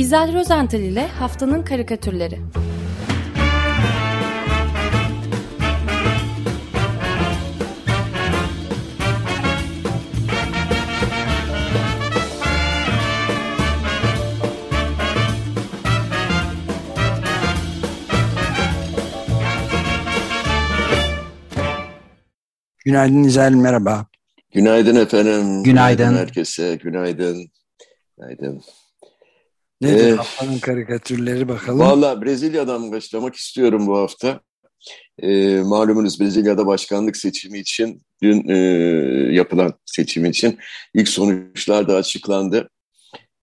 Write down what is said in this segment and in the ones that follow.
İzel Rozental ile Haftanın Karikatürleri Günaydın İzel, merhaba. Günaydın efendim. Günaydın. herkese. Günaydın. Günaydın. Nedir ee, haftanın karikatürleri bakalım? Valla Brezilya'dan başlamak istiyorum bu hafta. Ee, malumunuz Brezilya'da başkanlık seçimi için dün e, yapılan seçim için ilk sonuçlar da açıklandı.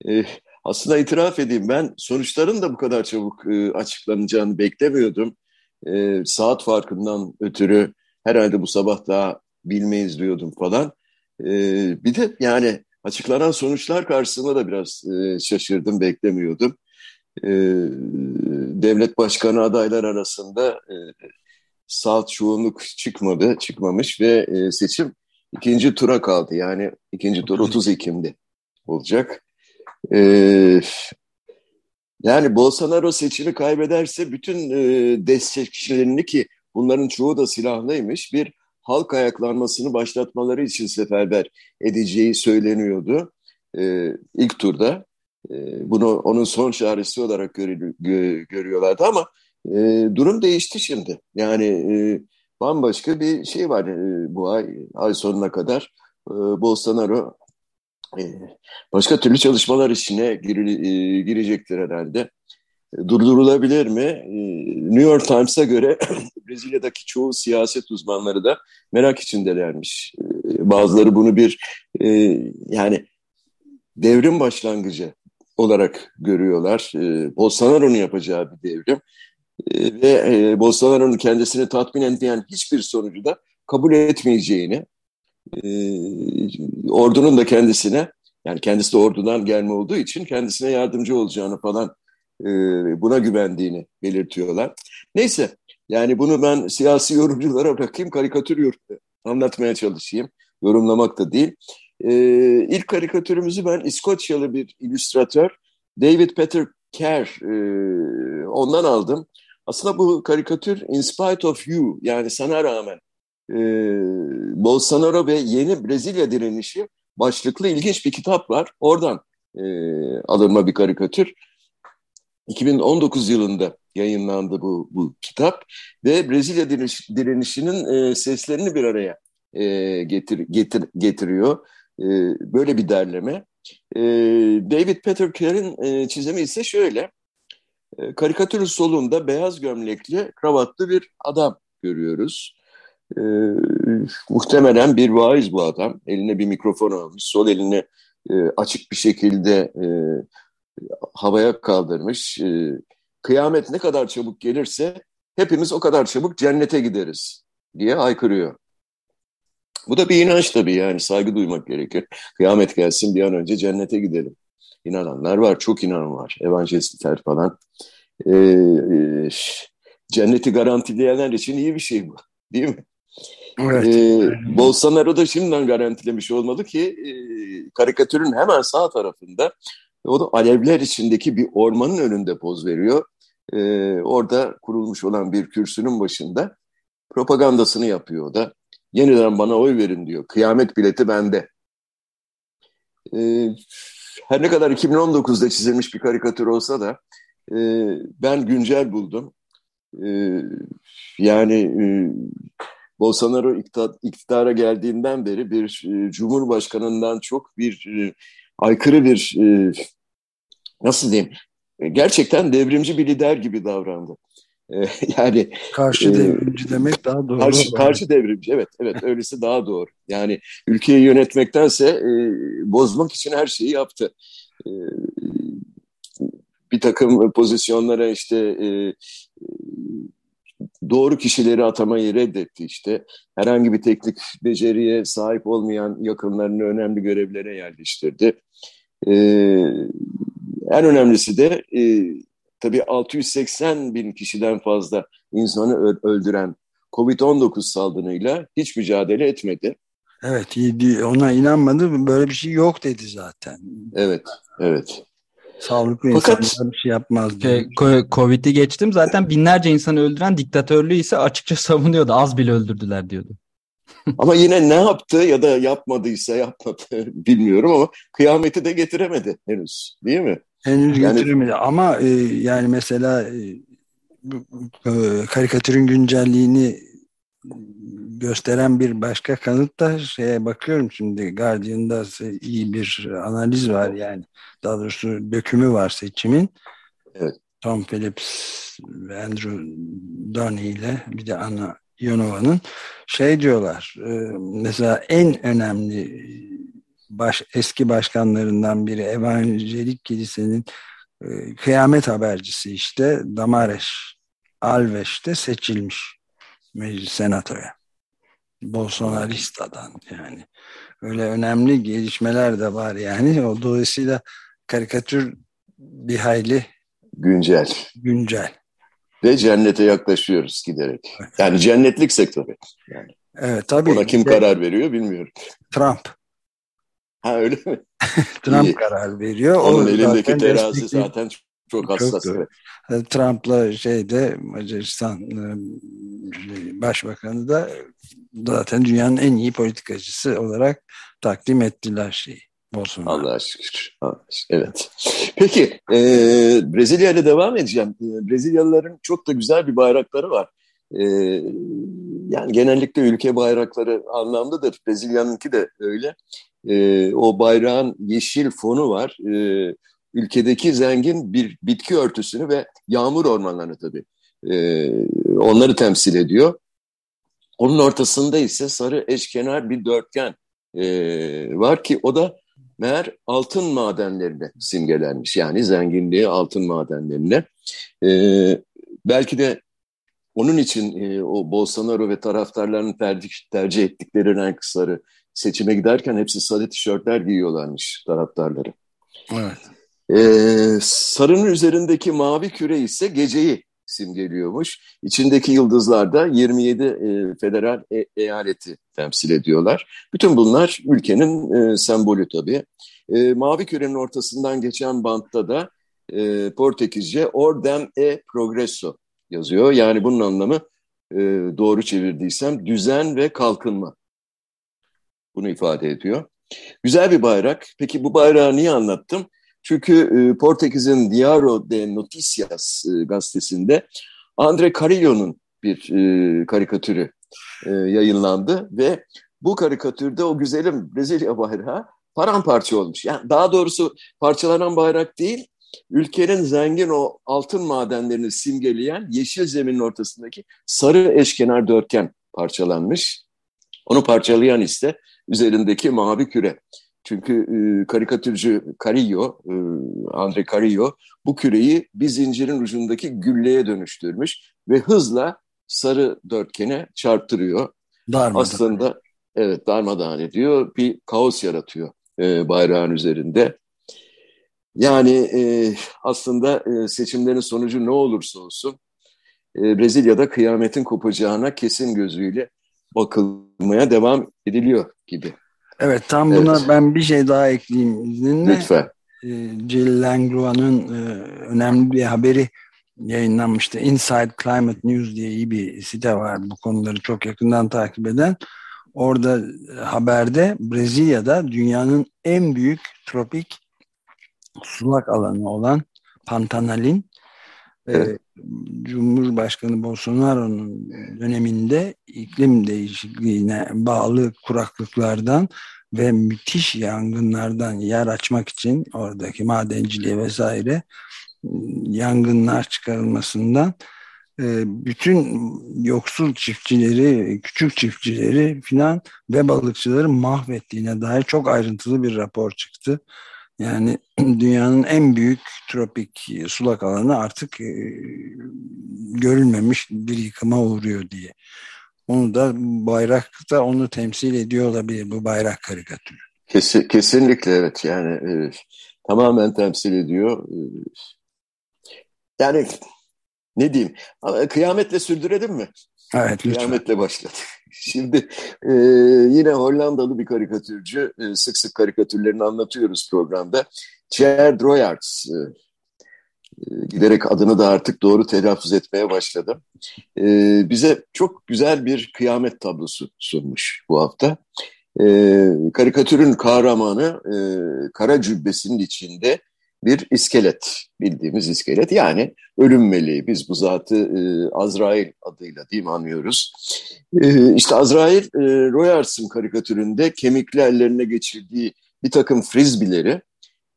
Ee, aslında itiraf edeyim ben sonuçların da bu kadar çabuk e, açıklanacağını beklemiyordum. E, saat farkından ötürü herhalde bu sabah daha bilmeyiz diyordum falan. E, bir de yani açıklanan sonuçlar karşısında da biraz e, şaşırdım, beklemiyordum. E, devlet başkanı adaylar arasında e, salt çoğunluk çıkmadı, çıkmamış ve e, seçim ikinci tura kaldı. Yani ikinci tur 30 Ekim'de olacak. Yani Bolsonaro seçimi kaybederse bütün destekçilerini ki bunların çoğu da silahlıymış bir halk ayaklanmasını başlatmaları için seferber edeceği söyleniyordu e, ilk turda. E, bunu onun son çaresi olarak gör, gö, görüyorlardı ama e, durum değişti şimdi. Yani e, bambaşka bir şey var e, bu ay ay sonuna kadar. E, Bolsonaro e, başka türlü çalışmalar içine gir, e, girecektir herhalde durdurulabilir mi? Ee, New York Times'a göre Brezilya'daki çoğu siyaset uzmanları da merak içindelermiş. Ee, bazıları bunu bir e, yani devrim başlangıcı olarak görüyorlar. Ee, Bolsonaro'nun yapacağı bir devrim. Ve Bolsonaro'nun kendisini tatmin etmeyen hiçbir sonucu da kabul etmeyeceğini, ordunun da kendisine yani kendisi de ordudan gelme olduğu için kendisine yardımcı olacağını falan e, buna güvendiğini belirtiyorlar. Neyse yani bunu ben siyasi yorumculara bırakayım karikatür anlatmaya çalışayım. Yorumlamak da değil. E, ilk karikatürümüzü ben İskoçyalı bir illüstratör David Peter Kerr e, ondan aldım. Aslında bu karikatür In Spite of You yani sana rağmen e, Bolsonaro ve yeni Brezilya direnişi başlıklı ilginç bir kitap var. Oradan e, alınma bir karikatür. 2019 yılında yayınlandı bu, bu kitap ve Brezilya direniş, direnişinin e, seslerini bir araya e, getir, getir, getiriyor. E, böyle bir derleme. E, David Peter Kerr'in e, çizimi ise şöyle. E, karikatürün solunda beyaz gömlekli, kravatlı bir adam görüyoruz. E, muhtemelen bir vaiz bu adam. Eline bir mikrofon almış, sol elini e, açık bir şekilde e, havaya kaldırmış. E, kıyamet ne kadar çabuk gelirse hepimiz o kadar çabuk cennete gideriz diye haykırıyor. Bu da bir inanç tabii yani saygı duymak gerekir. Kıyamet gelsin bir an önce cennete gidelim. İnananlar var, çok inan var. Evangelistler falan. Ee, e, cenneti garantileyenler için iyi bir şey bu. Değil mi? Evet. Ee, Bolsonaro da şimdiden garantilemiş olmalı ki e, karikatürün hemen sağ tarafında o da alevler içindeki bir ormanın önünde poz veriyor. Ee, orada kurulmuş olan bir kürsünün başında propagandasını yapıyor da. Yeniden bana oy verin diyor. Kıyamet bileti bende. Ee, her ne kadar 2019'da çizilmiş bir karikatür olsa da e, ben güncel buldum. E, yani e, Bolsonaro iktidara geldiğinden beri bir e, cumhurbaşkanından çok bir e, aykırı bir e, nasıl diyeyim e, gerçekten devrimci bir lider gibi davrandı. E, yani karşı e, devrimci demek daha doğru. Karşı, karşı devrimci evet evet öylesi daha doğru. Yani ülkeyi yönetmektense e, bozmak için her şeyi yaptı. E, bir takım pozisyonlara işte e, doğru kişileri atamayı reddetti işte. Herhangi bir teknik beceriye sahip olmayan yakınlarını önemli görevlere yerleştirdi. Ee, en önemlisi de e, tabii 680 bin kişiden fazla insanı öldüren Covid-19 salgınıyla hiç mücadele etmedi. Evet, ona inanmadı. Böyle bir şey yok dedi zaten. Evet, evet. Sağlıklı Fakat, insanlar bir şey yapmaz diye. Şey, Covid'i geçtim zaten binlerce insanı öldüren diktatörlüğü ise açıkça savunuyordu. Az bile öldürdüler diyordu. ama yine ne yaptı ya da yapmadıysa yapmadı bilmiyorum ama kıyameti de getiremedi henüz değil mi? Henüz yani, getiremedi ama e, yani mesela e, e, karikatürün güncelliğini gösteren bir başka kanıt da şeye bakıyorum şimdi Guardian'da iyi bir analiz var yani daha doğrusu dökümü var seçimin. Evet. Tom Phillips ve Andrew Donny ile bir de Anna Yonova'nın şey diyorlar e, mesela en önemli baş, eski başkanlarından biri Evangelik Kilisenin e, kıyamet habercisi işte Damares Alves de seçilmiş meclis senatoya. Bolsonaristadan yani. Öyle önemli gelişmeler de var yani. O dolayısıyla karikatür bir hayli güncel. Güncel. Ve cennete yaklaşıyoruz giderek. Yani cennetlik sektörü. Yani. Evet tabii. Ona kim de, karar veriyor bilmiyorum. Trump. Ha öyle mi? Trump İyi. karar veriyor. Onun o elindeki terazi destekli... zaten çok hassas. Çok, evet. Trump'la şeyde Macaristan e, Başbakanı da zaten dünyanın en iyi politikacısı olarak takdim ettiler şeyi. Bolsonaro. Allah'a şükür. Evet. Peki e, Brezilya ile devam edeceğim. E, Brezilyalıların çok da güzel bir bayrakları var. E, yani genellikle ülke bayrakları anlamlıdır. Brezilya'nınki de öyle. E, o bayrağın yeşil fonu var. E, ülkedeki zengin bir bitki örtüsünü ve yağmur ormanlarını tabii e, onları temsil ediyor. Onun ortasında ise sarı eşkenar bir dörtgen e, var ki o da meğer altın madenlerine simgelenmiş. Yani zenginliği altın madenlerine. E, belki de onun için e, o Bolsonaro ve taraftarlarının tercih, tercih ettikleri renk sarı. Seçime giderken hepsi sarı tişörtler giyiyorlarmış taraftarları. Evet. Ee, sarının üzerindeki mavi küre ise geceyi simgeliyormuş. İçindeki yıldızlar da 27 e, federal e eyaleti temsil ediyorlar. Bütün bunlar ülkenin e, sembolü tabii. E, mavi kürenin ortasından geçen bantta da e, Portekizce Ordem e Progresso yazıyor. Yani bunun anlamı e, doğru çevirdiysem düzen ve kalkınma. Bunu ifade ediyor. Güzel bir bayrak. Peki bu bayrağı niye anlattım? Çünkü e, Portekiz'in Diário de Noticias e, gazetesinde Andre Carrillo'nun bir e, karikatürü e, yayınlandı ve bu karikatürde o güzelim Brezilya bayrağı paramparça olmuş. Yani daha doğrusu parçalanan bayrak değil, ülkenin zengin o altın madenlerini simgeleyen yeşil zeminin ortasındaki sarı eşkenar dörtgen parçalanmış. Onu parçalayan ise üzerindeki mavi küre. Çünkü e, karikatürcü Carillo, e, Andre Carillo bu küreyi bir zincirin ucundaki gülleye dönüştürmüş ve hızla sarı dörtgene çarptırıyor. Darmadan. Aslında evet darmadağın ediyor, bir kaos yaratıyor e, bayrağın üzerinde. Yani e, aslında e, seçimlerin sonucu ne olursa olsun e, Brezilya'da kıyametin kopacağına kesin gözüyle bakılmaya devam ediliyor gibi. Evet tam buna evet. ben bir şey daha ekleyeyim izninle. Lütfen. Jill Langlois'ın e, önemli bir haberi yayınlanmıştı. Inside Climate News diye iyi bir site var bu konuları çok yakından takip eden. Orada e, haberde Brezilya'da dünyanın en büyük tropik sulak alanı olan Pantanal'in evet. Cumhurbaşkanı Bolsonaro'nun döneminde iklim değişikliğine bağlı kuraklıklardan ve müthiş yangınlardan yer açmak için oradaki madenciliğe vesaire yangınlar çıkarılmasından e, bütün yoksul çiftçileri, küçük çiftçileri filan ve balıkçıları mahvettiğine dair çok ayrıntılı bir rapor çıktı. Yani dünyanın en büyük tropik sulak alanı artık e, görülmemiş bir yıkıma uğruyor diye. Onu da bayrakta onu temsil ediyor olabilir bu bayrak karikatürü. Kesin, kesinlikle evet yani e, tamamen temsil ediyor. E, yani ne diyeyim kıyametle sürdürelim mi? Evet. Kıyametle başladı. Şimdi e, yine Hollandalı bir karikatürcü, e, sık sık karikatürlerini anlatıyoruz programda. Thierry Droyards, e, e, giderek adını da artık doğru telaffuz etmeye başladım. E, bize çok güzel bir kıyamet tablosu sunmuş bu hafta. E, karikatürün kahramanı e, kara cübbesinin içinde bir iskelet, bildiğimiz iskelet. Yani ölüm meleği. Biz bu zatı e, Azrail adıyla değil mi anlıyoruz? E, işte Azrail, e, Royars'ın karikatüründe kemikli ellerine geçirdiği bir takım frizbileri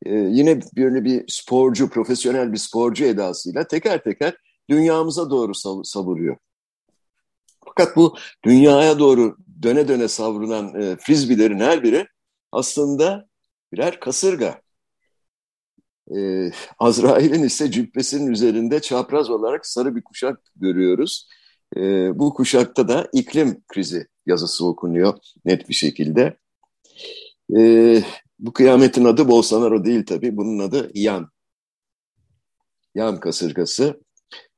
e, yine böyle bir sporcu, profesyonel bir sporcu edasıyla teker teker dünyamıza doğru sav savuruyor. Fakat bu dünyaya doğru döne döne savrulan e, frizbilerin her biri aslında birer kasırga. E, Azrail'in ise cübbesinin üzerinde çapraz olarak sarı bir kuşak görüyoruz. E, bu kuşakta da iklim krizi yazısı okunuyor net bir şekilde. E, bu kıyametin adı Bolsonaro değil tabii. Bunun adı Yan. Yan kasırgası.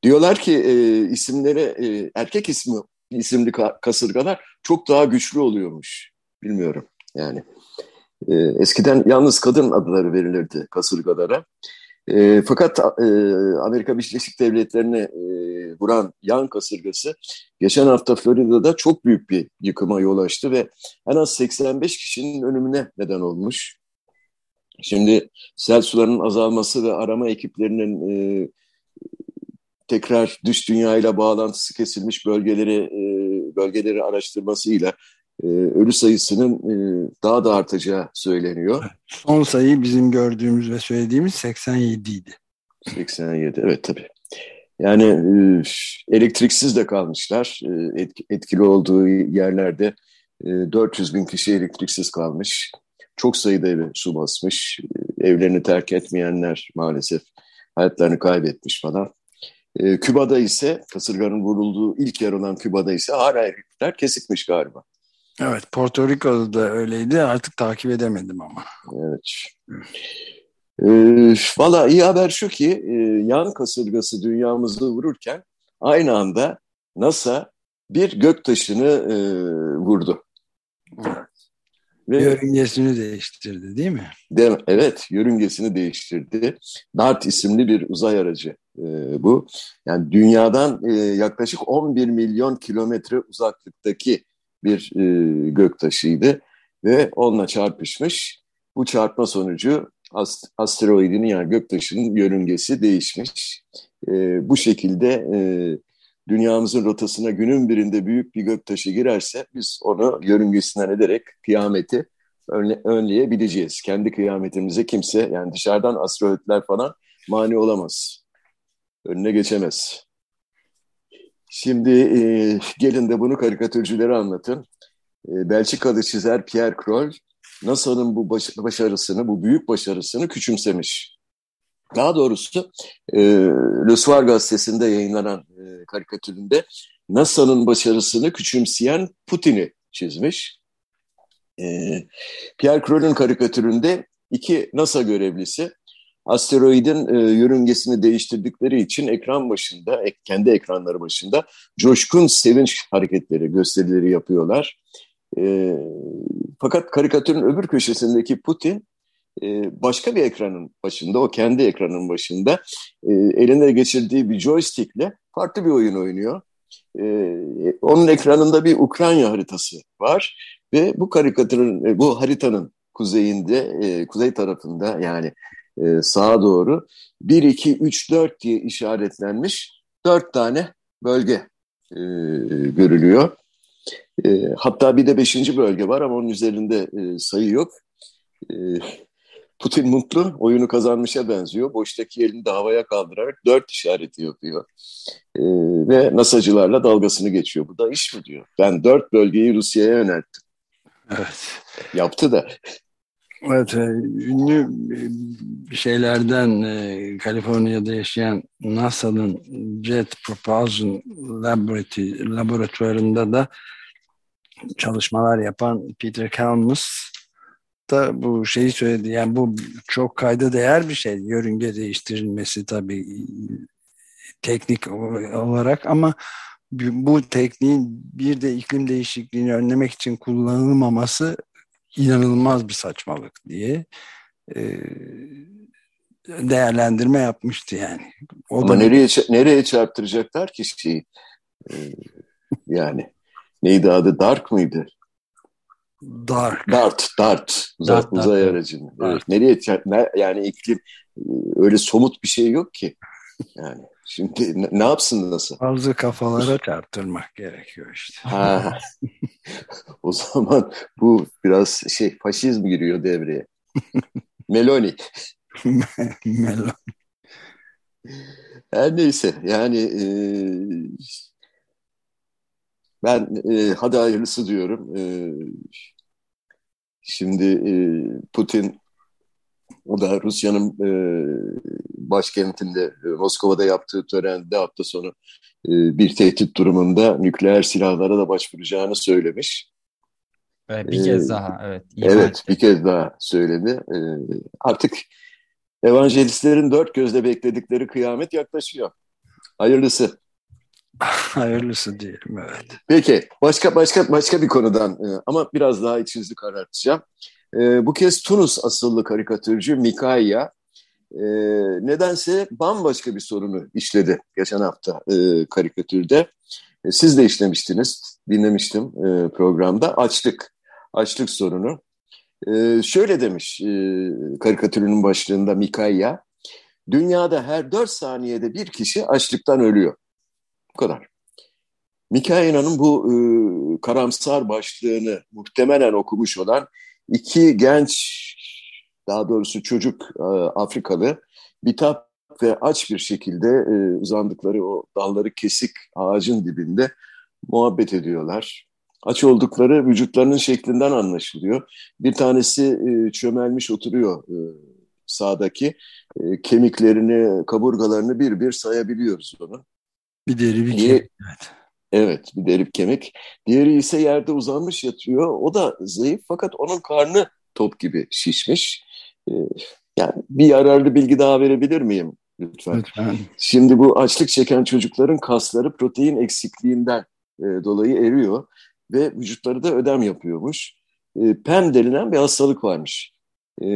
Diyorlar ki e, isimleri e, erkek ismi isimli kasırgalar çok daha güçlü oluyormuş. Bilmiyorum yani. E, eskiden yalnız kadın adları verilirdi kasırgalara. E, fakat e, Amerika Birleşik Devletleri'ne e, vuran yan kasırgası geçen hafta Florida'da çok büyük bir yıkıma yol açtı ve en az 85 kişinin ölümüne neden olmuş. Şimdi sel sularının azalması ve arama ekiplerinin e, tekrar dış dünyayla bağlantısı kesilmiş bölgeleri e, bölgeleri araştırmasıyla e, ölü sayısının e, daha da artacağı söyleniyor. Son sayı bizim gördüğümüz ve söylediğimiz 87 idi. 87 evet tabii. Yani e, elektriksiz de kalmışlar. E, etkili olduğu yerlerde e, 400 bin kişi elektriksiz kalmış. Çok sayıda evi su basmış. E, evlerini terk etmeyenler maalesef hayatlarını kaybetmiş falan. E, Küba'da ise kasırganın vurulduğu ilk yer olan Küba'da ise hala elektrikler kesikmiş galiba. Evet, Porto Rico'da da öyleydi. Artık takip edemedim ama. Evet. E, Valla iyi haber şu ki e, yan kasırgası dünyamızı vururken aynı anda NASA bir göktaşını e, vurdu. Evet. Ve, yörüngesini değiştirdi değil mi? De, evet, yörüngesini değiştirdi. DART isimli bir uzay aracı e, bu. Yani dünyadan e, yaklaşık 11 milyon kilometre uzaklıktaki bir e, göktaşıydı ve onunla çarpışmış. Bu çarpma sonucu ast asteroidinin yani göktaşının yörüngesi değişmiş. E, bu şekilde e, dünyamızın rotasına günün birinde büyük bir göktaşı girerse biz onu yörüngesinden ederek kıyameti önle önleyebileceğiz. Kendi kıyametimize kimse yani dışarıdan asteroidler falan mani olamaz. Önüne geçemez. Şimdi e, gelin de bunu karikatürcülere anlatın. E, Belçikalı çizer Pierre Kroll, NASA'nın bu baş, başarısını, bu büyük başarısını küçümsemiş. Daha doğrusu e, Le Soir gazetesinde yayınlanan e, karikatüründe NASA'nın başarısını küçümseyen Putin'i çizmiş. E, Pierre Kroll'ün karikatüründe iki NASA görevlisi asteroidin e, yörüngesini değiştirdikleri için ekran başında, ek, kendi ekranları başında coşkun sevinç hareketleri, gösterileri yapıyorlar. E, fakat karikatürün öbür köşesindeki Putin e, başka bir ekranın başında, o kendi ekranın başında e, eline geçirdiği bir joystickle farklı bir oyun oynuyor. E, onun ekranında bir Ukrayna haritası var ve bu karikatürün, bu haritanın kuzeyinde, kuzey tarafında yani sağa doğru 1, 2, 3, 4 diye işaretlenmiş dört tane bölge görülüyor. hatta bir de beşinci bölge var ama onun üzerinde sayı yok. Putin mutlu, oyunu kazanmışa benziyor. Boştaki elini de havaya kaldırarak dört işareti yapıyor. E, ve NASA'cılarla dalgasını geçiyor. Bu da iş mi diyor. Ben dört bölgeyi Rusya'ya yönelttim. Evet. Yaptı da. Evet, e, ünlü şeylerden e, Kaliforniya'da yaşayan NASA'nın Jet Propulsion Laboratory, laboratuvarında da çalışmalar yapan Peter Kalmus da bu şeyi söyledi. Yani bu çok kayda değer bir şey. Yörünge değiştirilmesi tabii teknik olarak ama bu tekniğin bir de iklim değişikliğini önlemek için kullanılmaması inanılmaz bir saçmalık diye e, değerlendirme yapmıştı yani. O Ama da nereye nereye çarptıracaklar ki şeyi? Ee, yani neydi adı? Dark mıydı? Dark. Dart, Dart. Dart, uzay Dart. aracını. Evet. Nereye yani iklim e, öyle somut bir şey yok ki. Yani şimdi ne, yapsın nasıl? Fazla kafalara çarptırmak gerekiyor işte. Ha. o zaman bu biraz şey faşizm giriyor devreye. Meloni. Meloni. Her neyse yani e, ben e, hadi hayırlısı diyorum. E, şimdi e, Putin o da Rusya'nın e, başkentinde e, Moskova'da yaptığı törende hafta sonu e, bir tehdit durumunda nükleer silahlara da başvuracağını söylemiş. Evet, bir kez ee, daha evet. Evet bir kez daha söyledi. Ee, artık evangelistlerin dört gözle bekledikleri kıyamet yaklaşıyor. Hayırlısı. Hayırlısı diyelim evet. Peki başka başka başka bir konudan e, ama biraz daha içinizi karartacağım. E, bu kez Tunus asıllı karikatürcü Mikaya e, nedense bambaşka bir sorunu işledi geçen hafta e, karikatürde. E, siz de işlemiştiniz, dinlemiştim e, programda. Açlık, açlık sorunu. E, şöyle demiş e, karikatürünün başlığında Mikaya, dünyada her dört saniyede bir kişi açlıktan ölüyor. Bu kadar. Mikaila'nın bu e, karamsar başlığını muhtemelen okumuş olan iki genç, daha doğrusu çocuk e, Afrikalı bitap ve aç bir şekilde e, uzandıkları o dalları kesik ağacın dibinde muhabbet ediyorlar. Aç oldukları vücutlarının şeklinden anlaşılıyor. Bir tanesi e, çömelmiş oturuyor e, sağdaki. E, kemiklerini, kaburgalarını bir bir sayabiliyoruz onu. Bir deri bir kemik. Evet. Evet bir deri kemik. Diğeri ise yerde uzanmış yatıyor. O da zayıf fakat onun karnı top gibi şişmiş. E, yani bir yararlı bilgi daha verebilir miyim lütfen? lütfen. Şimdi bu açlık çeken çocukların kasları protein eksikliğinden e, dolayı eriyor ve vücutları da ödem yapıyormuş. E, PEM denilen bir hastalık varmış. E,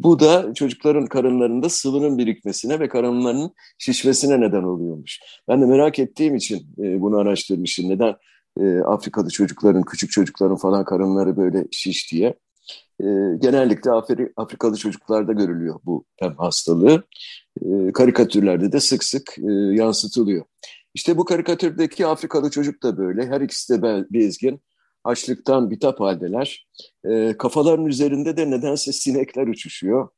bu da çocukların karınlarında sıvının birikmesine ve karınlarının şişmesine neden oluyormuş. Ben de merak ettiğim için e, bunu araştırmışım. Neden e, Afrika'da çocukların, küçük çocukların falan karınları böyle şiş diye. E, genellikle Afri, Afrikalı çocuklarda görülüyor bu PEM hastalığı. Karikatürlerde de sık sık yansıtılıyor. İşte bu karikatürdeki Afrikalı çocuk da böyle. Her ikisi de bezgin açlıktan bitap haldeler. E, kafaların üzerinde de nedense sinekler uçuşuyor.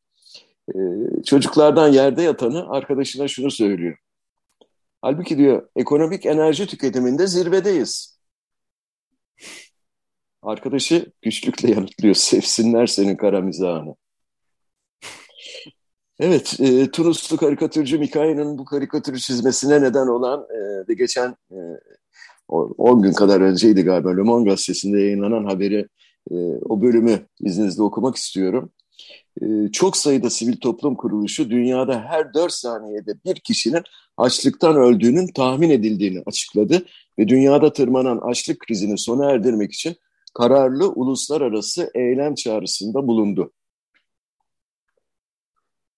E, çocuklardan yerde yatanı arkadaşına şunu söylüyor. Halbuki diyor ekonomik enerji tüketiminde zirvedeyiz. Arkadaşı güçlükle yanıtlıyor. Sevsinler senin kara mizahını. Evet, e, Tunuslu karikatürcü Mikai'nin bu karikatürü çizmesine neden olan e, de geçen e, 10 gün kadar önceydi galiba Le Monde gazetesinde yayınlanan haberi e, o bölümü izninizle okumak istiyorum. E, çok sayıda sivil toplum kuruluşu dünyada her 4 saniyede bir kişinin açlıktan öldüğünün tahmin edildiğini açıkladı ve dünyada tırmanan açlık krizini sona erdirmek için kararlı uluslararası eylem çağrısında bulundu.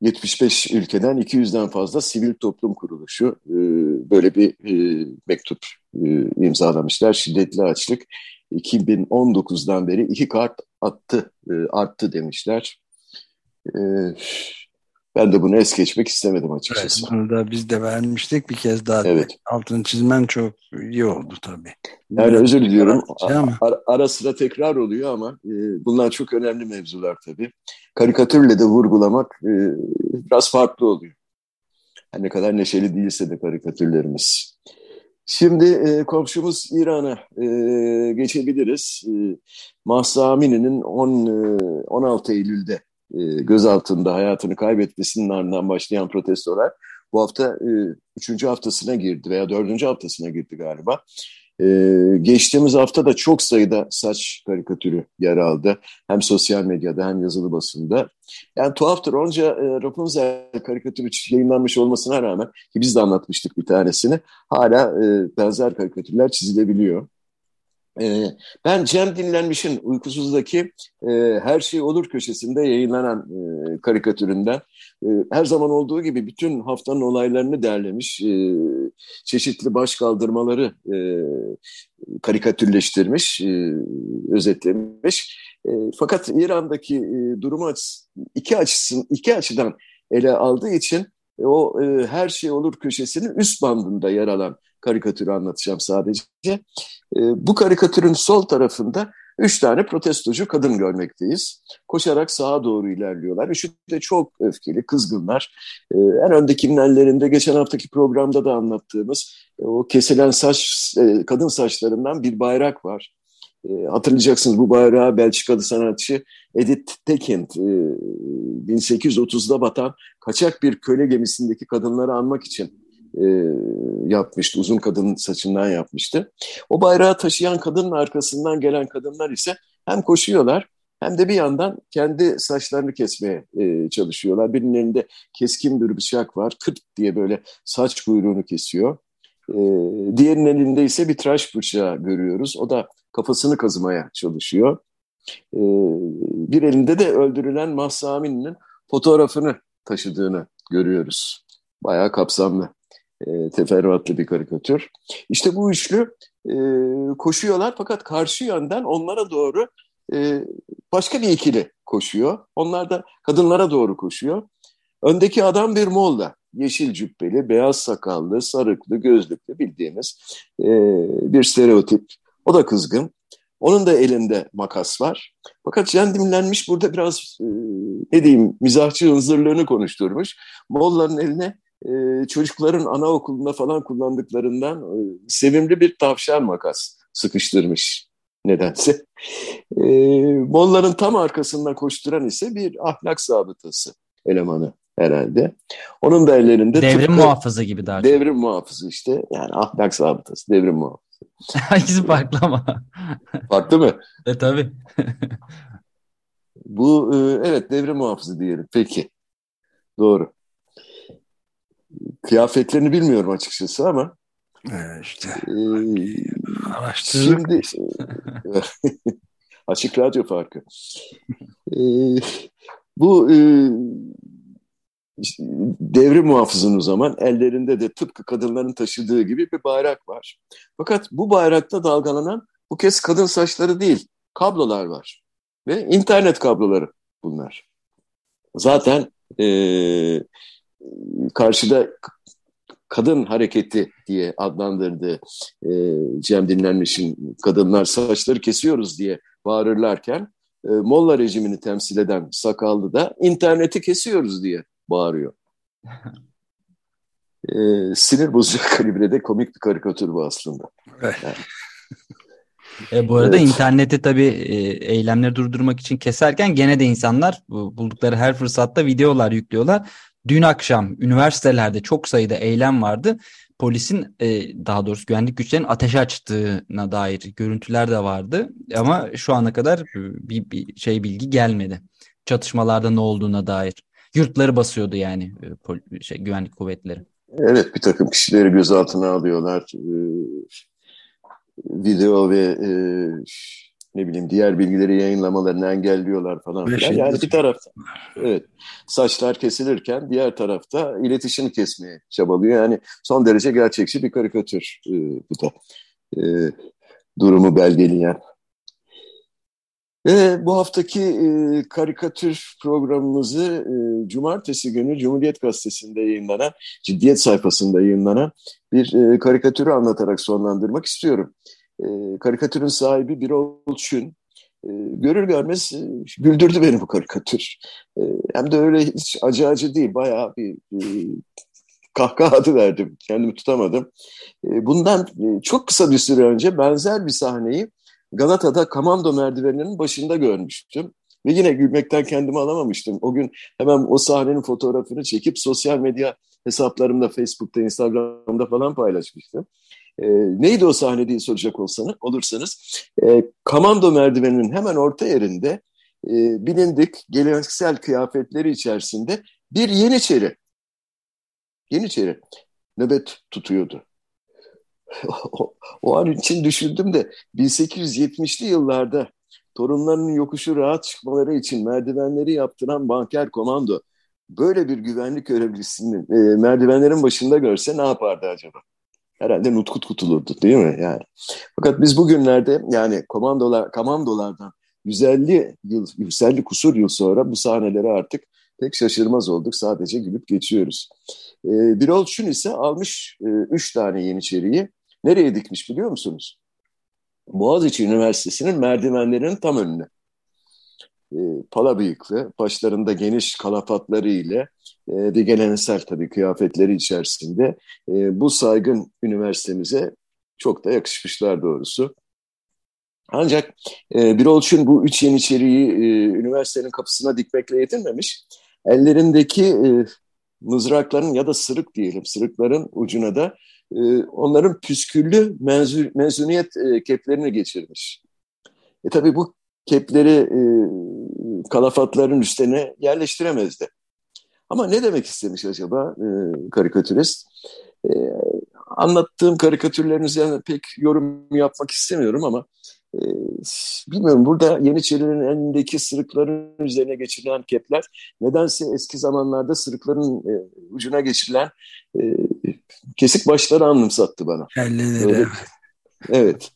75 ülkeden 200'den fazla sivil toplum kuruluşu e, böyle bir e, mektup e, imzalamışlar. Şiddetli açlık 2019'dan beri iki kart attı, arttı demişler. Ben de bunu es geçmek istemedim açıkçası. Evet, bunu da biz de vermiştik bir kez daha. Evet. Altını çizmen çok iyi oldu tabii. Yani Biraz özür diliyorum. Ara, ara sıra tekrar oluyor ama e, bunlar çok önemli mevzular tabii. Karikatürle de vurgulamak e, biraz farklı oluyor. Her ne kadar neşeli değilse de karikatürlerimiz. Şimdi e, komşumuz İran'a e, geçebiliriz. E, Mahsa Amini'nin 10, e, 16 Eylül'de e, gözaltında hayatını kaybetmesinin ardından başlayan protestolar bu hafta e, üçüncü haftasına girdi veya dördüncü haftasına girdi galiba. Ee, geçtiğimiz hafta da çok sayıda saç karikatürü yer aldı. Hem sosyal medyada hem yazılı basında. Yani tuhaftır onca e, Rapunzel karikatürü yayınlanmış olmasına rağmen ki biz de anlatmıştık bir tanesini. Hala e, benzer karikatürler çizilebiliyor. Ee, ben Cem Dinlenmiş'in Uykusuzdaki e, Her Şey Olur köşesinde yayınlanan e, karikatüründen e, her zaman olduğu gibi bütün haftanın olaylarını derlemiş, e, çeşitli baş kaldırmaları e, karikatürleştirmiş, e, özetlemiş. Fakat İran'daki durumu iki, açısın, iki açıdan ele aldığı için o e, Her Şey Olur köşesinin üst bandında yer alan karikatürü anlatacağım sadece. E, bu karikatürün sol tarafında üç tane protestocu kadın görmekteyiz. Koşarak sağa doğru ilerliyorlar. Üçü de çok öfkeli, kızgınlar. E, en öndekinin ellerinde geçen haftaki programda da anlattığımız e, o kesilen saç, e, kadın saçlarından bir bayrak var. E, hatırlayacaksınız bu bayrağı Belçikalı sanatçı Edith Tekind e, 1830'da batan kaçak bir köle gemisindeki kadınları anmak için e, yapmıştı. Uzun kadın saçından yapmıştı. O bayrağı taşıyan kadının arkasından gelen kadınlar ise hem koşuyorlar hem de bir yandan kendi saçlarını kesmeye e, çalışıyorlar. Birinin elinde keskin bir bıçak var. Kırt diye böyle saç kuyruğunu kesiyor. E, diğerinin elinde ise bir tıraş bıçağı görüyoruz. O da kafasını kazımaya çalışıyor. E, bir elinde de öldürülen Mahsa Amin'in fotoğrafını taşıdığını görüyoruz. Bayağı kapsamlı e, teferruatlı bir karikatür. İşte bu üçlü e, koşuyorlar fakat karşı yönden onlara doğru e, başka bir ikili koşuyor. Onlar da kadınlara doğru koşuyor. Öndeki adam bir Molla. Yeşil cübbeli, beyaz sakallı, sarıklı, gözlüklü bildiğimiz e, bir stereotip. O da kızgın. Onun da elinde makas var. Fakat Can Dimlenmiş burada biraz e, ne diyeyim mizahçı hınzırlığını konuşturmuş. Molla'nın eline e, çocukların anaokulunda falan kullandıklarından e, sevimli bir tavşan makas sıkıştırmış nedense. E, Molla'nın tam arkasında koşturan ise bir ahlak zabıtası elemanı herhalde. Onun da ellerinde... Devrim tıpkı, muhafızı gibi daha çok. Devrim muhafızı işte. Yani ahlak zabıtası, devrim muhafızı. Hangisi farklı ama. farklı mı? E tabii. Bu e, evet devrim muhafızı diyelim. Peki. Doğru kıyafetlerini bilmiyorum açıkçası ama ee, işte e, şimdi açık radyo farkı e, bu e, devrim muhafızın o zaman ellerinde de tıpkı kadınların taşıdığı gibi bir bayrak var. Fakat bu bayrakta dalgalanan bu kez kadın saçları değil kablolar var ve internet kabloları bunlar. Zaten e, karşıda kadın hareketi diye adlandırdığı e, Cem Dinlenmiş'in kadınlar saçları kesiyoruz diye bağırırlarken e, Molla rejimini temsil eden sakallı da interneti kesiyoruz diye bağırıyor. E, sinir bozucu kalibrede komik bir karikatür bu aslında. Yani. E, bu arada evet. interneti tabii e, eylemleri durdurmak için keserken gene de insanlar buldukları her fırsatta videolar yüklüyorlar. Dün akşam üniversitelerde çok sayıda eylem vardı. Polisin e, daha doğrusu güvenlik güçlerinin ateş açtığına dair görüntüler de vardı. Ama şu ana kadar bir, bir şey bilgi gelmedi. Çatışmalarda ne olduğuna dair. Yurtları basıyordu yani e, şey, güvenlik kuvvetleri. Evet bir takım kişileri gözaltına alıyorlar. Ee, video ve e, ne bileyim diğer bilgileri yayınlamalarını engelliyorlar falan filan. Yani bir tarafta evet saçlar kesilirken diğer tarafta iletişim kesmeye çabalıyor. Yani son derece gerçekçi bir karikatür e, bu da e, durumu belgeleyen. Ve bu haftaki e, karikatür programımızı e, cumartesi günü Cumhuriyet Gazetesi'nde yayınlanan, ciddiyet sayfasında yayınlanan bir e, karikatürü anlatarak sonlandırmak istiyorum. E, karikatürün sahibi Birol Çün. E, görür görmez e, güldürdü beni bu karikatür. E, hem de öyle hiç acı acı değil, bayağı bir, bir kahkaha verdim. Kendimi tutamadım. E, bundan e, çok kısa bir süre önce benzer bir sahneyi Galata'da Kamando merdiveninin başında görmüştüm. Ve yine gülmekten kendimi alamamıştım. O gün hemen o sahnenin fotoğrafını çekip sosyal medya hesaplarımda, Facebook'ta, Instagram'da falan paylaşmıştım. E, neydi o sahne diye soracak olsanız, olursanız e, komando merdiveninin hemen orta yerinde e, bilindik geleneksel kıyafetleri içerisinde bir Yeniçeri Yeniçeri nöbet tutuyordu. o, o an için düşündüm de 1870'li yıllarda torunlarının yokuşu rahat çıkmaları için merdivenleri yaptıran banker komando böyle bir güvenlik görevlisinin e, merdivenlerin başında görse ne yapardı acaba? Herhalde nutkut kutulurdu değil mi? Yani. Fakat biz bugünlerde yani komandolar, komandolardan 150 yıl, 150 kusur yıl sonra bu sahneleri artık pek şaşırmaz olduk. Sadece gülüp geçiyoruz. E, Birol Şun ise almış 3 e, tane Yeniçeri'yi. Nereye dikmiş biliyor musunuz? Boğaziçi Üniversitesi'nin merdivenlerinin tam önüne. E, pala bıyıklı, başlarında geniş kalafatları ile e, ve geleneksel tabii kıyafetleri içerisinde e, bu saygın üniversitemize çok da yakışmışlar doğrusu. Ancak e, Birol Şun bu üç Yeniçeri'yi e, üniversitenin kapısına dikmekle yetinmemiş. Ellerindeki e, mızrakların ya da sırık diyelim, sırıkların ucuna da e, onların püsküllü mezun, mezuniyet e, keplerini geçirmiş. E tabii bu kepleri e, kalafatların üstüne yerleştiremezdi. Ama ne demek istemiş acaba e, karikatürist? E, anlattığım karikatürlerin üzerine pek yorum yapmak istemiyorum ama e, bilmiyorum burada Yeniçerilerin elindeki sırıkların üzerine geçirilen kepler nedense eski zamanlarda sırıkların e, ucuna geçirilen e, kesik başları anımsattı bana. Kelleleri. Böyle, evet.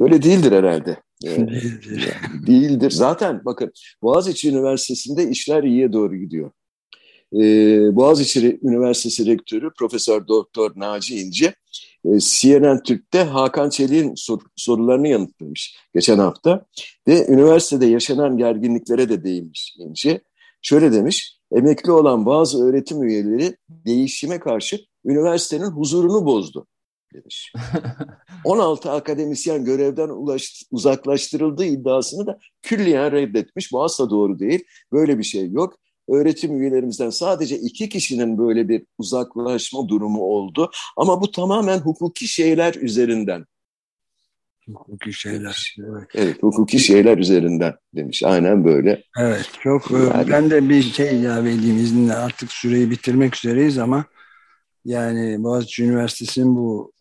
Böyle değildir herhalde. Değildir. değildir. Zaten bakın Boğaziçi Üniversitesi'nde işler iyiye doğru gidiyor. Ee, Boğaziçi Üniversitesi Rektörü Profesör Doktor Naci İnce e, CNN Türk'te Hakan Çelik'in sor, sorularını yanıtlamış geçen hafta ve üniversitede yaşanan gerginliklere de değinmiş İnce. Şöyle demiş, emekli olan bazı öğretim üyeleri değişime karşı üniversitenin huzurunu bozdu demiş. 16 akademisyen görevden ulaş, uzaklaştırıldığı iddiasını da külliyen reddetmiş. Bu asla doğru değil. Böyle bir şey yok. Öğretim üyelerimizden sadece iki kişinin böyle bir uzaklaşma durumu oldu. Ama bu tamamen hukuki şeyler üzerinden. Hukuki şeyler. Evet. evet, hukuki şeyler üzerinden demiş. Aynen böyle. Evet, çok e, yani, ben de bir şey ilave edeyim izninle. Artık süreyi bitirmek üzereyiz ama yani Boğaziçi Üniversitesi'nin bu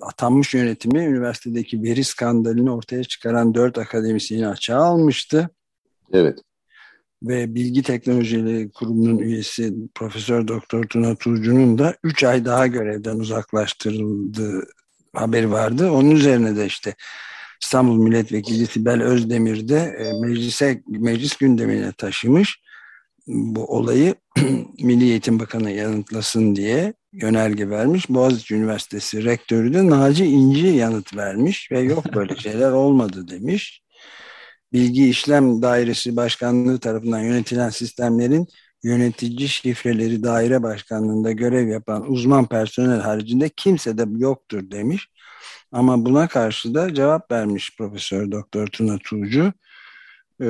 atanmış yönetimi üniversitedeki veri skandalını ortaya çıkaran dört akademisyeni açığa almıştı. Evet. Ve Bilgi Teknolojileri Kurumu'nun üyesi Profesör Doktor Tuna Tuğcu'nun da 3 ay daha görevden uzaklaştırıldığı haberi vardı. Onun üzerine de işte İstanbul Milletvekili Sibel Özdemir de e, meclise, meclis gündemine taşımış bu olayı Milli Eğitim Bakanı yanıtlasın diye yönerge vermiş. Boğaziçi Üniversitesi rektörü de Naci İnci yanıt vermiş ve yok böyle şeyler olmadı demiş. Bilgi İşlem Dairesi Başkanlığı tarafından yönetilen sistemlerin yönetici şifreleri daire başkanlığında görev yapan uzman personel haricinde kimse de yoktur demiş. Ama buna karşı da cevap vermiş Profesör Doktor Tuna Tuğcu. Ee,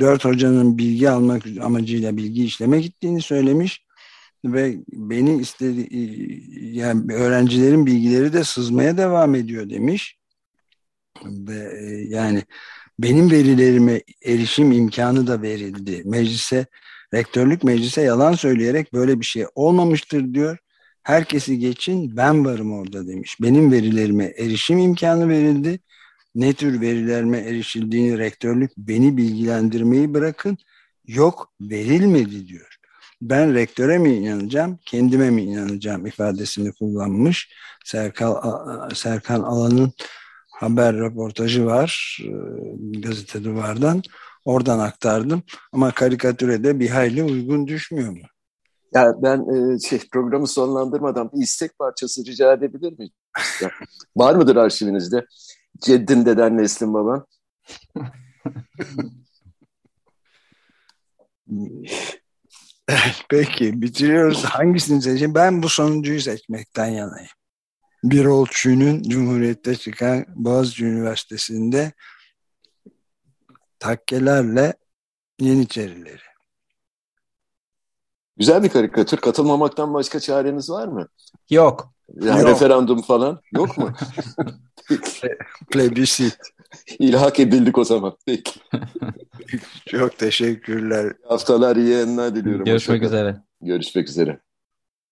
dört hocanın bilgi almak amacıyla bilgi işleme gittiğini söylemiş ve beni istedi yani öğrencilerin bilgileri de sızmaya devam ediyor demiş. Ve e, yani benim verilerime erişim imkanı da verildi. Meclise rektörlük meclise yalan söyleyerek böyle bir şey olmamıştır diyor. Herkesi geçin ben varım orada demiş. Benim verilerime erişim imkanı verildi ne tür verilerime erişildiğini rektörlük beni bilgilendirmeyi bırakın yok verilmedi diyor ben rektöre mi inanacağım, kendime mi inanacağım ifadesini kullanmış. Serkan, Serkan Alan'ın haber röportajı var e, gazete duvardan. Oradan aktardım ama karikatüre de bir hayli uygun düşmüyor mu? Ya ben e, şey, programı sonlandırmadan bir istek parçası rica edebilir miyim? Var mıdır arşivinizde? Ceddin deden Neslin baban? Peki bitiriyoruz. Hangisini seçeyim? Ben bu sonuncuyu seçmekten yanayım. Bir Olçu'nun Cumhuriyet'te çıkan Boğaziçi Üniversitesi'nde takkelerle Yeniçerileri. Güzel bir karikatür. Katılmamaktan başka çareniz var mı? Yok. Ya Yok. referandum falan yok mu? Plebisit. İlhak edildik o zaman. Peki. Çok teşekkürler. Haftalar iyi yayınlar diliyorum. Görüşmek üzere. Görüşmek üzere.